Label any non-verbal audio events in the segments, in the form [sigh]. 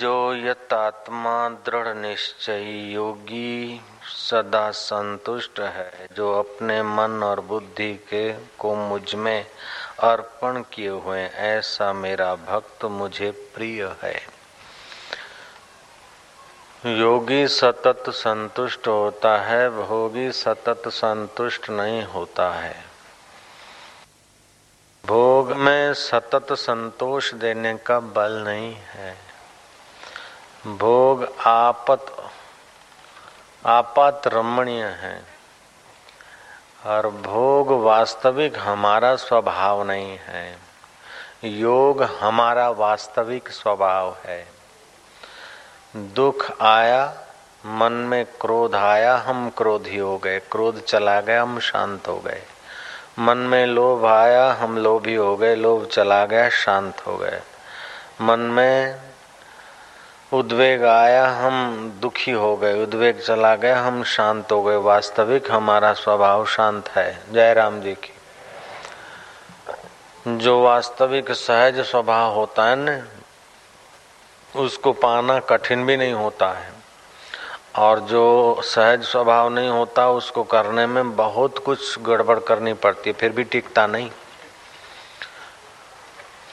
जो यतात्मा दृढ़ निश्चय योगी सदा संतुष्ट है, जो अपने मन और बुद्धि के को मुझमें अर्पण किए हुए ऐसा मेरा भक्त मुझे प्रिय है। योगी सतत संतुष्ट होता है, भोगी सतत संतुष्ट नहीं होता है। भोग में सतत संतोष देने का बल नहीं है। भोग आपत, आपात रमणीय है। और भोग वास्तविक हमारा स्वभाव नहीं है। योग हमारा वास्तविक स्वभाव है। दुख आया, मन में क्रोध आया, हम क्रोधी हो गए। क्रोध चला गया, हम शांत हो गए। मन में लोभ आया, हम लोभी हो गए। लोभ चला गया, शांत हो गए। मन में उद्वेग आया, हम दुखी हो गए, उद्वेग चला गया, हम शांत हो गए। वास्तविक हमारा स्वभाव शांत है। जय राम जी की। जो वास्तविक सहज स्वभाव होता है न, उसको पाना कठिन भी नहीं होता है। और जो सहज स्वभाव नहीं होता, उसको करने में बहुत कुछ गड़बड़ करनी पड़ती है, फिर भी टिकता नहीं।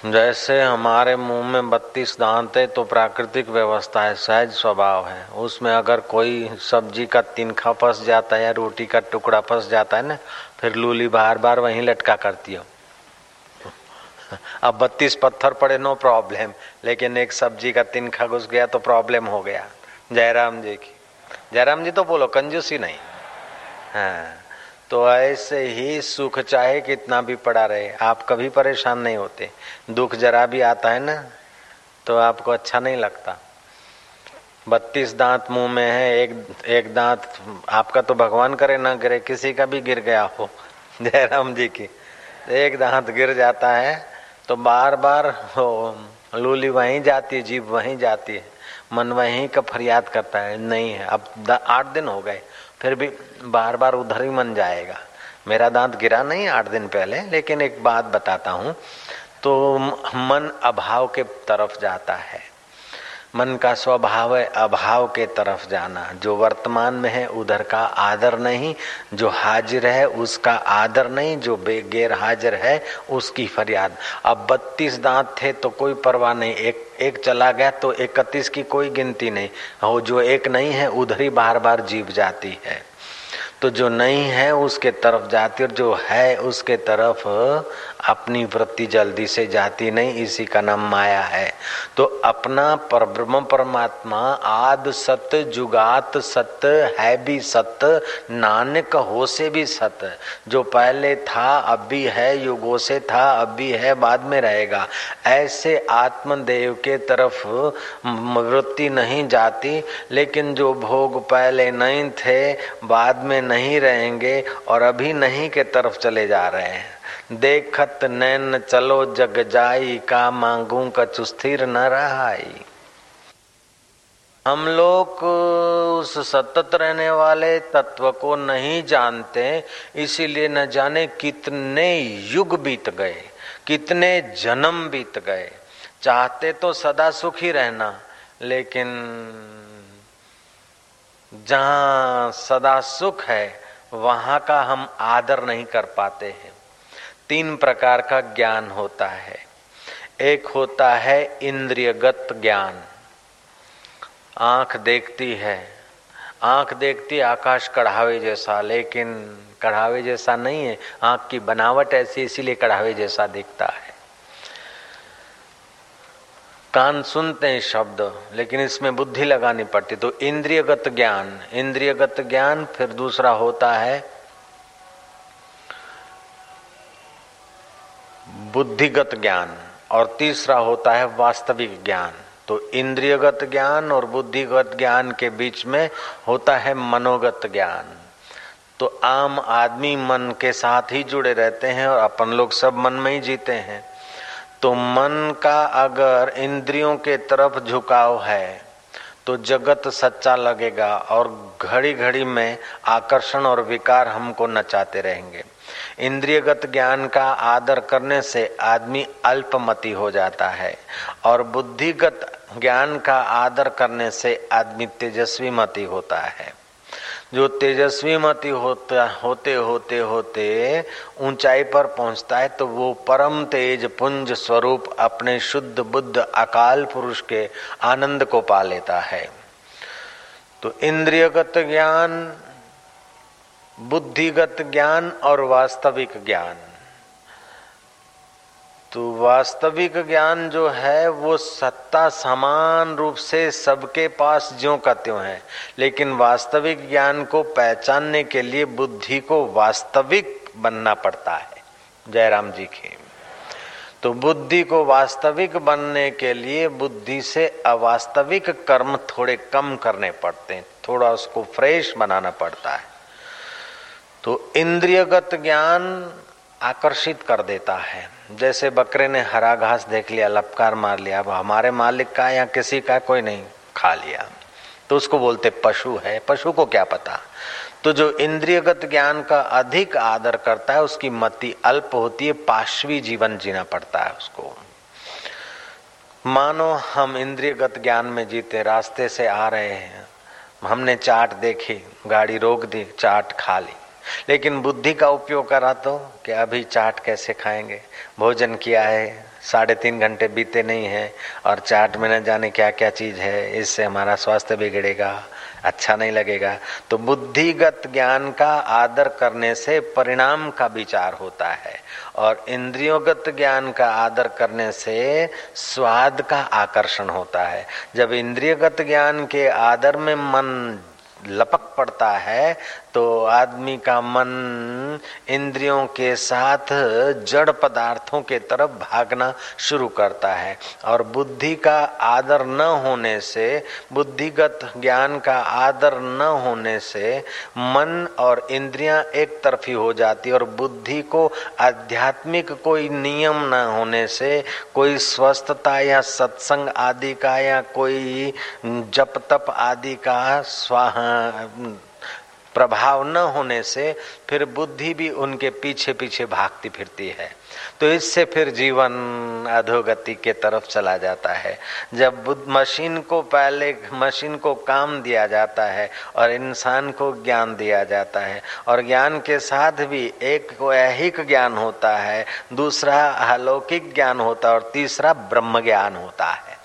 जैसे हमारे मुँह में बत्तीस दांत है तो प्राकृतिक व्यवस्था है, सहज स्वभाव है। उसमें अगर कोई सब्ज़ी का तिनखा फंस जाता है या रोटी का टुकड़ा फंस जाता है ना, फिर लूली बार बार वहीं लटका करती हो। अब बत्तीस पत्थर पड़े नो प्रॉब्लम लेकिन एक सब्ज़ी का तिनखा घुस गया तो प्रॉब्लम हो गया। जयराम जी की। जयराम जी तो बोलो, कंजूसी नहीं। हाँ। तो ऐसे ही सुख चाहे कितना भी पड़ा रहे, आप कभी परेशान नहीं होते। दुख जरा भी आता है ना तो आपको अच्छा नहीं लगता। बत्तीस दांत मुँह में है, एक एक दांत आपका तो भगवान करे ना गिरे किसी का भी गिर गया हो, [laughs] जयराम जी की एक दांत गिर जाता है तो बार बार लूली वहीं जाती है, जीभ वहीं जाती है, मन वहीं का फरियाद करता है, नहीं है, अब आठ दिन हो गए फिर भी बार बार उधर ही मन जाएगा। मेरा दांत गिरा नहीं आठ दिन पहले, लेकिन एक बात बताता हूँ। तो मन अभाव के तरफ़ जाता है। मन का स्वभाव है, अभाव के तरफ़ जाना। जो वर्तमान में है, उधर का आदर नहीं। जो हाजिर है, उसका आदर नहीं। जो बेगैर हाजिर है, उसकी फरियाद। अब बत्तीस दांत थे तो कोई परवाह नहीं। एक एक चला गया तो इकतीस की कोई गिनती नहीं। हो, जो एक नहीं है, उधर ही बार बार जीव जाती है। तो जो नहीं है उसके तरफ़ जाती और जो है उसके तरफ़ अपनी वृत्ति जल्दी से जाती नहीं, इसी का नाम माया है। तो अपना पर ब्रह्म परमात्मा आद सत्य जुगात सत्य है भी सत्य नानक हो से भी सत्य जो पहले था, अब भी है, युगो से था, अब भी है, बाद में रहेगा। ऐसे आत्मदेव के तरफ़ वृत्ति नहीं जाती, लेकिन जो भोग पहले नहीं थे, बाद में नहीं रहेंगे और अभी नहीं के तरफ़ चले जा रहे हैं। देखत नैन चलो जग जाई, का मांगू कछु स्थिर न रहाई। हम लोग उस सतत रहने वाले तत्व को नहीं जानते, इसीलिए न जाने कितने युग बीत गए, कितने जन्म बीत गए। चाहते तो सदा सुखी रहना, लेकिन जहाँ सदा सुख है, वहाँ का हम आदर नहीं कर पाते हैं। तीन प्रकार का ज्ञान होता है। एक होता है इंद्रियगत ज्ञान। आँख देखती है। आँख देखती आकाश कढ़ावे जैसा, लेकिन कढ़ावे जैसा नहीं है। आँख की बनावट ऐसी, इसीलिए कढ़ावे जैसा दिखता है। कान सुनते हैं शब्द, लेकिन इसमें बुद्धि लगानी पड़ती। तो इंद्रियगत ज्ञान इंद्रियगत ज्ञान फिर दूसरा होता है बुद्धिगत ज्ञान, और तीसरा होता है वास्तविक ज्ञान। तो इंद्रियगत ज्ञान और बुद्धिगत ज्ञान के बीच में होता है मनोगत ज्ञान। तो आम आदमी मन के साथ ही जुड़े रहते हैं और अपन लोग सब मन में ही जीते हैं। तो मन का अगर इंद्रियों के तरफ़ झुकाव है तो जगत सच्चा लगेगा और घड़ी घड़ी में आकर्षण और विकार हमको नचाते रहेंगे। इंद्रियगत ज्ञान का आदर करने से आदमी अल्पमति हो जाता है और बुद्धिगत ज्ञान का आदर करने से आदमी तेजस्वी मति होता है। जो तेजस्वी मती होता, होते होते होते ऊंचाई पर पहुँचता है तो वो परम तेज पुंज स्वरूप अपने शुद्ध बुद्ध अकाल पुरुष के आनंद को पा लेता है। तो इंद्रियगत ज्ञान, बुद्धिगत ज्ञान और वास्तविक ज्ञान तो वास्तविक ज्ञान जो है, वो सत्ता समान रूप से सबके पास ज्यो का त्यों है। लेकिन वास्तविक ज्ञान को पहचानने के लिए बुद्धि को वास्तविक बनना पड़ता है। जयराम जी के। तो बुद्धि को वास्तविक बनने के लिए बुद्धि से अवास्तविक कर्म थोड़े कम करने पड़ते हैं। थोड़ा उसको फ्रेश बनाना पड़ता है। तो इंद्रियगत ज्ञान आकर्षित कर देता है। जैसे बकरे ने हरा घास देख लिया, लपकार मार लिया, अब हमारे मालिक का या किसी का कोई नहीं, खा लिया। तो उसको बोलते, पशु है, पशु को क्या पता? तो जो इंद्रियगत ज्ञान का अधिक आदर करता है, उसकी मति अल्प होती है पाशवी जीवन जीना पड़ता है उसको। मानो हम इंद्रियगत ज्ञान में जीते, रास्ते से आ रहे हैं। हमने चाट देखी, गाड़ी रोक दी, चाट खा ली। लेकिन बुद्धि का उपयोग करा तो कि अभी चाट कैसे खाएँगे? भोजन किया है, साढ़े तीन घंटे बीते नहीं है, और चाट में न जाने क्या क्या चीज़ है, इससे हमारा स्वास्थ्य बिगड़ेगा अच्छा नहीं लगेगा। तो बुद्धिगत ज्ञान का आदर करने से परिणाम का विचार होता है, और इंद्रियोगत ज्ञान का आदर करने से स्वाद का आकर्षण होता है। जब इंद्रियगत ज्ञान के आदर में मन लपक पड़ता है तो आदमी का मन इंद्रियों के साथ जड़ पदार्थों के तरफ़ भागना शुरू करता है। और बुद्धि का आदर न होने से, बुद्धिगत ज्ञान का आदर न होने से मन और इंद्रियाँ एक तरफी हो जाती और बुद्धि को आध्यात्मिक कोई नियम न होने से, कोई स्वस्थता या सत्संग आदि का या कोई जप तप आदि का स्वाहा प्रभाव न होने से फिर बुद्धि भी उनके पीछे पीछे भागती फिरती है। तो इससे फिर जीवन अधोगति के तरफ़ चला जाता है। जब मशीन को पहले मशीन को काम दिया जाता है और इंसान को ज्ञान दिया जाता है और ज्ञान के साथ भी एक ऐहिक ज्ञान होता है, दूसरा अलौकिक ज्ञान होता है और तीसरा ब्रह्म ज्ञान होता है।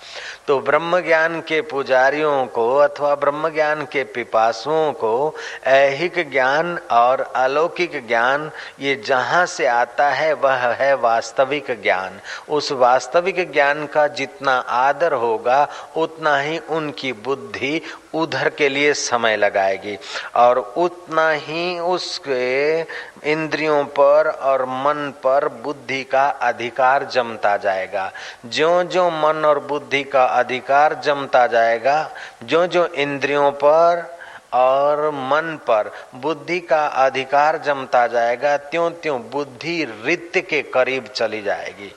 तो ब्रह्म ज्ञान के पुजारियों को अथवा ब्रह्म ज्ञान के पिपासुओं को ऐहिक ज्ञान और अलौकिक ज्ञान, ये जहाँ से आता है वह है वास्तविक ज्ञान। उस वास्तविक ज्ञान का जितना आदर होगा, उतना ही उनकी बुद्धि उधर के लिए समय लगाएगी। और उतना ही उसके इंद्रियों पर और मन पर बुद्धि का अधिकार जमता जाएगा। जो जो मन और बुद्धि का अधिकार जमता जाएगा जो जो इंद्रियों पर और मन पर बुद्धि का अधिकार जमता जाएगा त्यों त्यों बुद्धि रित्य के करीब चली जाएगी।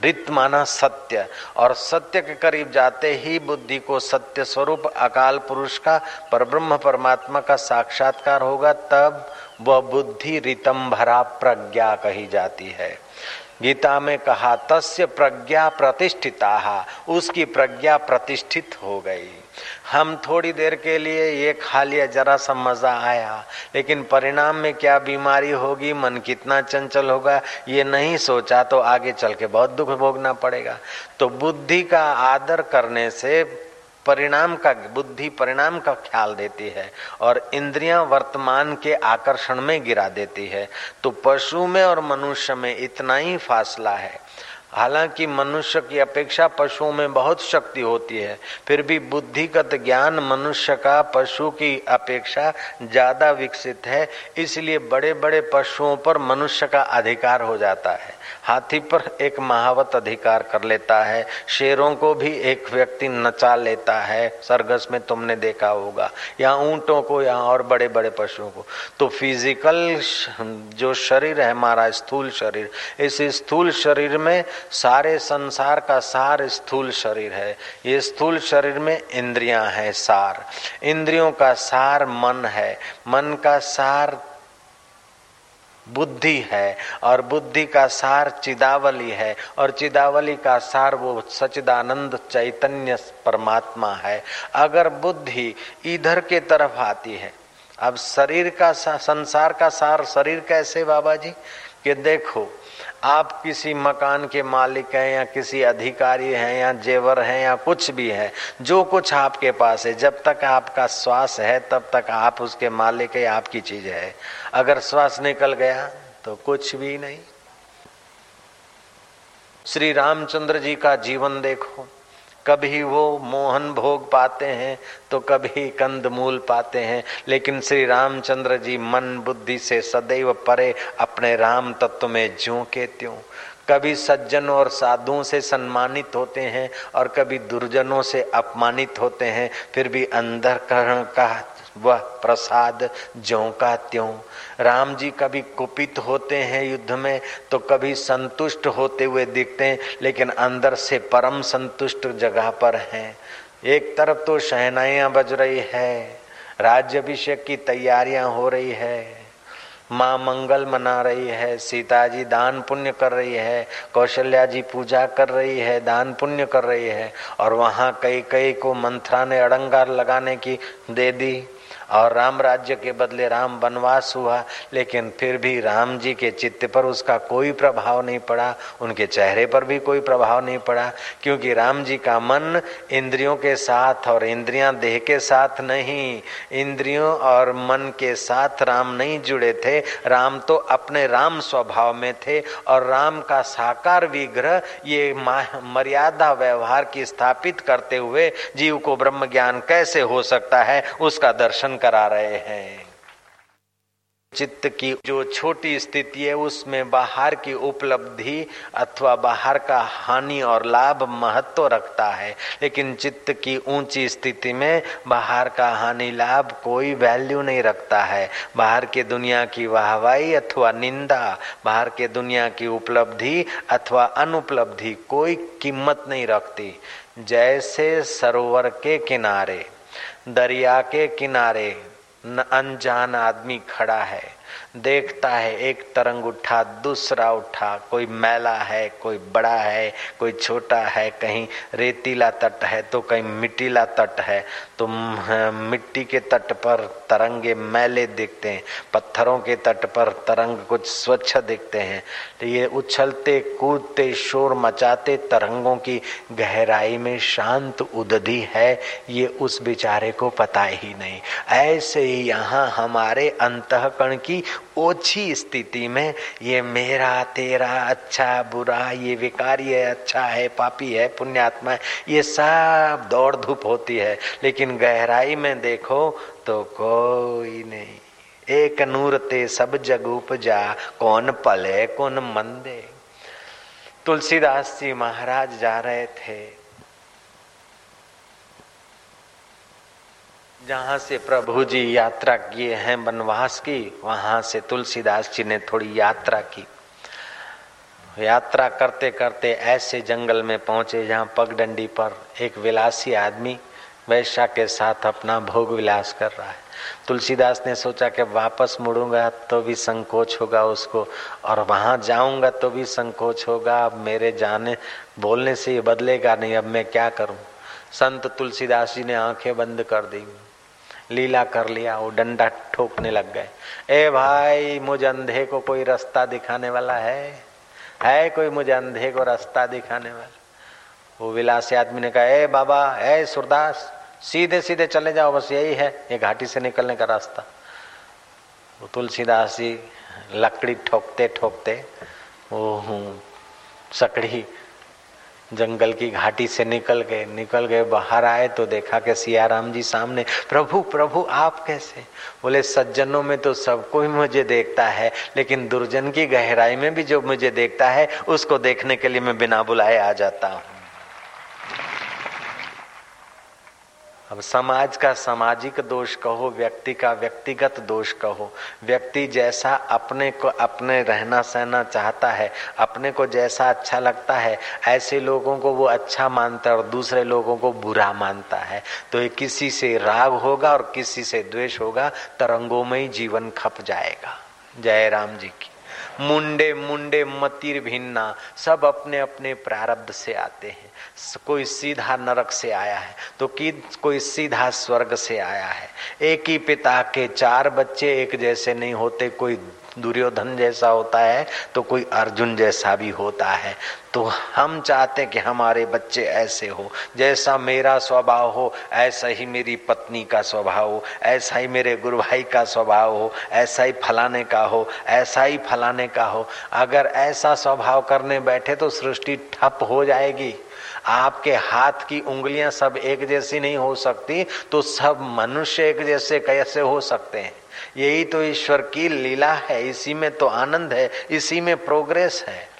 रित माना सत्य। और सत्य के करीब जाते ही बुद्धि को सत्य स्वरूप अकाल पुरुष का, परब्रह्म परमात्मा का साक्षात्कार होगा, तब वह बुद्धि रितम भरा प्रज्ञा कही जाती है। गीता में कहा, तस्य प्रज्ञा प्रतिष्ठिता, उसकी प्रज्ञा प्रतिष्ठित हो गई। हम थोड़ी देर के लिए ये खा लिया, जरा सा मज़ा आया। लेकिन परिणाम में क्या बीमारी होगी, मन कितना चंचल होगा, ये नहीं सोचा तो आगे चल के बहुत दुख भोगना पड़ेगा। तो बुद्धि का आदर करने से परिणाम का, बुद्धि परिणाम का ख्याल देती है और इंद्रियाँ वर्तमान के आकर्षण में गिरा देती है। तो पशु में और मनुष्य में इतना ही फासला है। हालाँकि मनुष्य की अपेक्षा पशुओं में बहुत शक्ति होती है, फिर भी बुद्धिगत ज्ञान मनुष्य का पशु की अपेक्षा ज़्यादा विकसित है, इसलिए बड़े बड़े पशुओं पर मनुष्य का अधिकार हो जाता है। हाथी पर एक महावत अधिकार कर लेता है, शेरों को भी एक व्यक्ति नचा लेता है, सरगस में तुमने देखा होगा, या ऊंटों को, या और बड़े बड़े पशुओं को। तो फ़िज़िकल जो शरीर है, हमारा स्थूल शरीर, इस स्थूल शरीर में सारे संसार का सार स्थूल शरीर है। ये स्थूल शरीर में इंद्रियाँ हैं सार। इंद्रियों का सार मन है। मन का सार बुद्धि है और बुद्धि का सार चिदावली है और चिदावली का सार वो सचिदानंद चैतन्य परमात्मा है। अगर बुद्धि इधर के तरफ़ आती है, अब शरीर का संसार का सार, शरीर कैसे बाबा जी? कि देखो आप किसी मकान के मालिक हैं या किसी अधिकारी हैं या जेवर हैं या कुछ भी है, जो कुछ आपके पास है, जब तक आपका श्वास है, तब तक आप उसके मालिक है, आपकी चीज़ है। अगर श्वास निकल गया तो कुछ भी नहीं। श्री रामचंद्र जी का जीवन देखो। कभी वो मोहन भोग पाते हैं तो कभी कंद मूल पाते हैं। लेकिन श्री रामचंद्र जी मन बुद्धि से सदैव परे अपने राम तत्व में ज्यो के त्यों। कभी सज्जनों और साधुओं से सम्मानित होते हैं और कभी दुर्जनों से अपमानित होते हैं, फिर भी अंदर करण का वह प्रसाद ज्यो का त्यों। राम जी कभी कुपित होते हैं युद्ध में तो कभी संतुष्ट होते हुए दिखते हैं, लेकिन अंदर से परम संतुष्ट जगह पर हैं। एक तरफ़ तो शहनाइयाँ बज रही है राज्य राज्यभिषेक की तैयारियाँ हो रही है। माँ मंगल मना रही है सीता जी दान पुण्य कर रही है कौशल्या जी पूजा कर रही है, दान पुण्य कर रही है, और वहाँ कई कई को मंत्रा ने अड़ंगार लगाने की दे दी। और राम राज्य के बदले राम वनवास हुआ, लेकिन फिर भी राम जी के चित्त पर उसका कोई प्रभाव नहीं पड़ा, उनके चेहरे पर भी कोई प्रभाव नहीं पड़ा, क्योंकि राम जी का मन इंद्रियों के साथ और इंद्रियाँ देह के साथ नहीं, इंद्रियों और मन के साथ राम नहीं जुड़े थे, राम तो अपने राम स्वभाव में थे, और राम का साकार विग्रह, ये मर्यादा व्यवहार की स्थापित करते हुए जीव को ब्रह्म ज्ञान कैसे हो सकता है, उसका दर्शन करा रहे हैं। चित्त की जो छोटी स्थिति है, उसमें बाहर की उपलब्धि अथवा बाहर का हानि और लाभ महत्व रखता है। लेकिन चित्त की ऊँची स्थिति में बाहर का हानि लाभ कोई वैल्यू नहीं रखता है। बाहर के दुनिया की वाहवाही अथवा निंदा, बाहर के दुनिया की उपलब्धि अथवा अनुपलब्धि कोई कीमत नहीं रखती। जैसे सरोवर के किनारे। दरिया के किनारे अनजान आदमी खड़ा है। देखता है, एक तरंग उठा, दूसरा उठा, कोई मैला है, कोई बड़ा है, कोई छोटा है, कहीं रेतीला तट है तो कहीं मिट्टीला तट है तो मिट्टी के तट पर तरंगे मैले दिखते हैं, पत्थरों के तट पर तरंग कुछ स्वच्छ दिखते हैं तो ये उछलते, कूदते, शोर मचाते तरंगों की गहराई में शांत उदधि है, ये उस बेचारे को पता ही नहीं। ऐसे ही यहाँ हमारे अंतकरण की ओछी स्थिति में, ये मेरा, तेरा अच्छा बुरा, ये विकारी है अच्छा है, पापी है, पुण्यात्मा है, ये सब दौड़ धूप होती है, लेकिन गहराई में देखो तो कोई नहीं। एक नूर ते सब जग उपजा, कौन पले, कौन मंदे। तुलसीदास जी महाराज जा रहे थे। जहाँ से प्रभु जी यात्रा किए हैं वनवास की, वहाँ से तुलसीदास जी ने थोड़ी यात्रा की। यात्रा करते करते ऐसे जंगल में पहुँचे, जहाँ पगडंडी पर एक विलासी आदमी वैश्या के साथ अपना भोग विलास कर रहा है। तुलसीदास ने सोचा कि वापस मुड़ूँगा तो भी संकोच होगा उसको, और वहाँ जाऊँगा तो भी संकोच होगा। अब मेरे जाने, बोलने से ये बदलेगा नहीं, अब मैं क्या करूँ? संत तुलसीदास जी ने आँखें बंद कर दी। लीला कर लिया, वो डंडा ठोकने लग गए। ए भाई, मुझे अंधे को कोई रास्ता दिखाने वाला है? है कोई मुझे अंधे को रास्ता दिखाने वाला? वो विलासी आदमी ने कहा, ए बाबा, ए सुरदास, सीधे सीधे चले जाओ, बस यही है, ये घाटी से निकलने का रास्ता। वो तुलसीदास जी लकड़ी ठोकते ठोकते, वो सकड़ी जंगल की घाटी से निकल गए निकल गए, बाहर आए तो देखा कि सियाराम जी सामने, प्रभु प्रभु, आप कैसे? बोले, सज्जनों में तो सबको ही मुझे देखता है, लेकिन दुर्जन की गहराई में भी जो मुझे देखता है, उसको देखने के लिए मैं बिना बुलाए आ जाता हूँ। अब समाज का सामाजिक दोष कहो, व्यक्ति का व्यक्तिगत दोष कहो। व्यक्ति जैसा अपने को अपने रहना सहना चाहता है, अपने को जैसा अच्छा लगता है, ऐसे लोगों को वो अच्छा मानता है और दूसरे लोगों को बुरा मानता है। तो ये किसी से राग होगा और किसी से द्वेष होगा, तरंगों में ही जीवन खप जाएगा। जय राम जी की। मुंडे मुंडे मतिर भिन्ना, सब अपने अपने प्रारब्ध से आते हैं। कोई सीधा नरक से आया है। तो की कोई सीधा स्वर्ग से आया है। एक ही पिता के चार बच्चे एक जैसे नहीं होते, कोई दुर्योधन जैसा होता है तो कोई अर्जुन जैसा भी होता है। तो हम चाहते हैं कि हमारे बच्चे ऐसे हो। जैसा मेरा स्वभाव हो, ऐसा ही मेरी पत्नी का स्वभाव हो, ऐसा ही मेरे गुरु भाई का स्वभाव हो, ऐसा ही फलाने का हो, ऐसा ही फलाने का हो। अगर ऐसा स्वभाव करने बैठे तो सृष्टि ठप हो जाएगी। आपके हाथ की उंगलियाँ सब एक जैसी नहीं हो सकती तो सब मनुष्य एक जैसे कैसे हो सकते हैं? यही तो ईश्वर की लीला है, इसी में तो आनंद है, इसी में प्रोग्रेस है।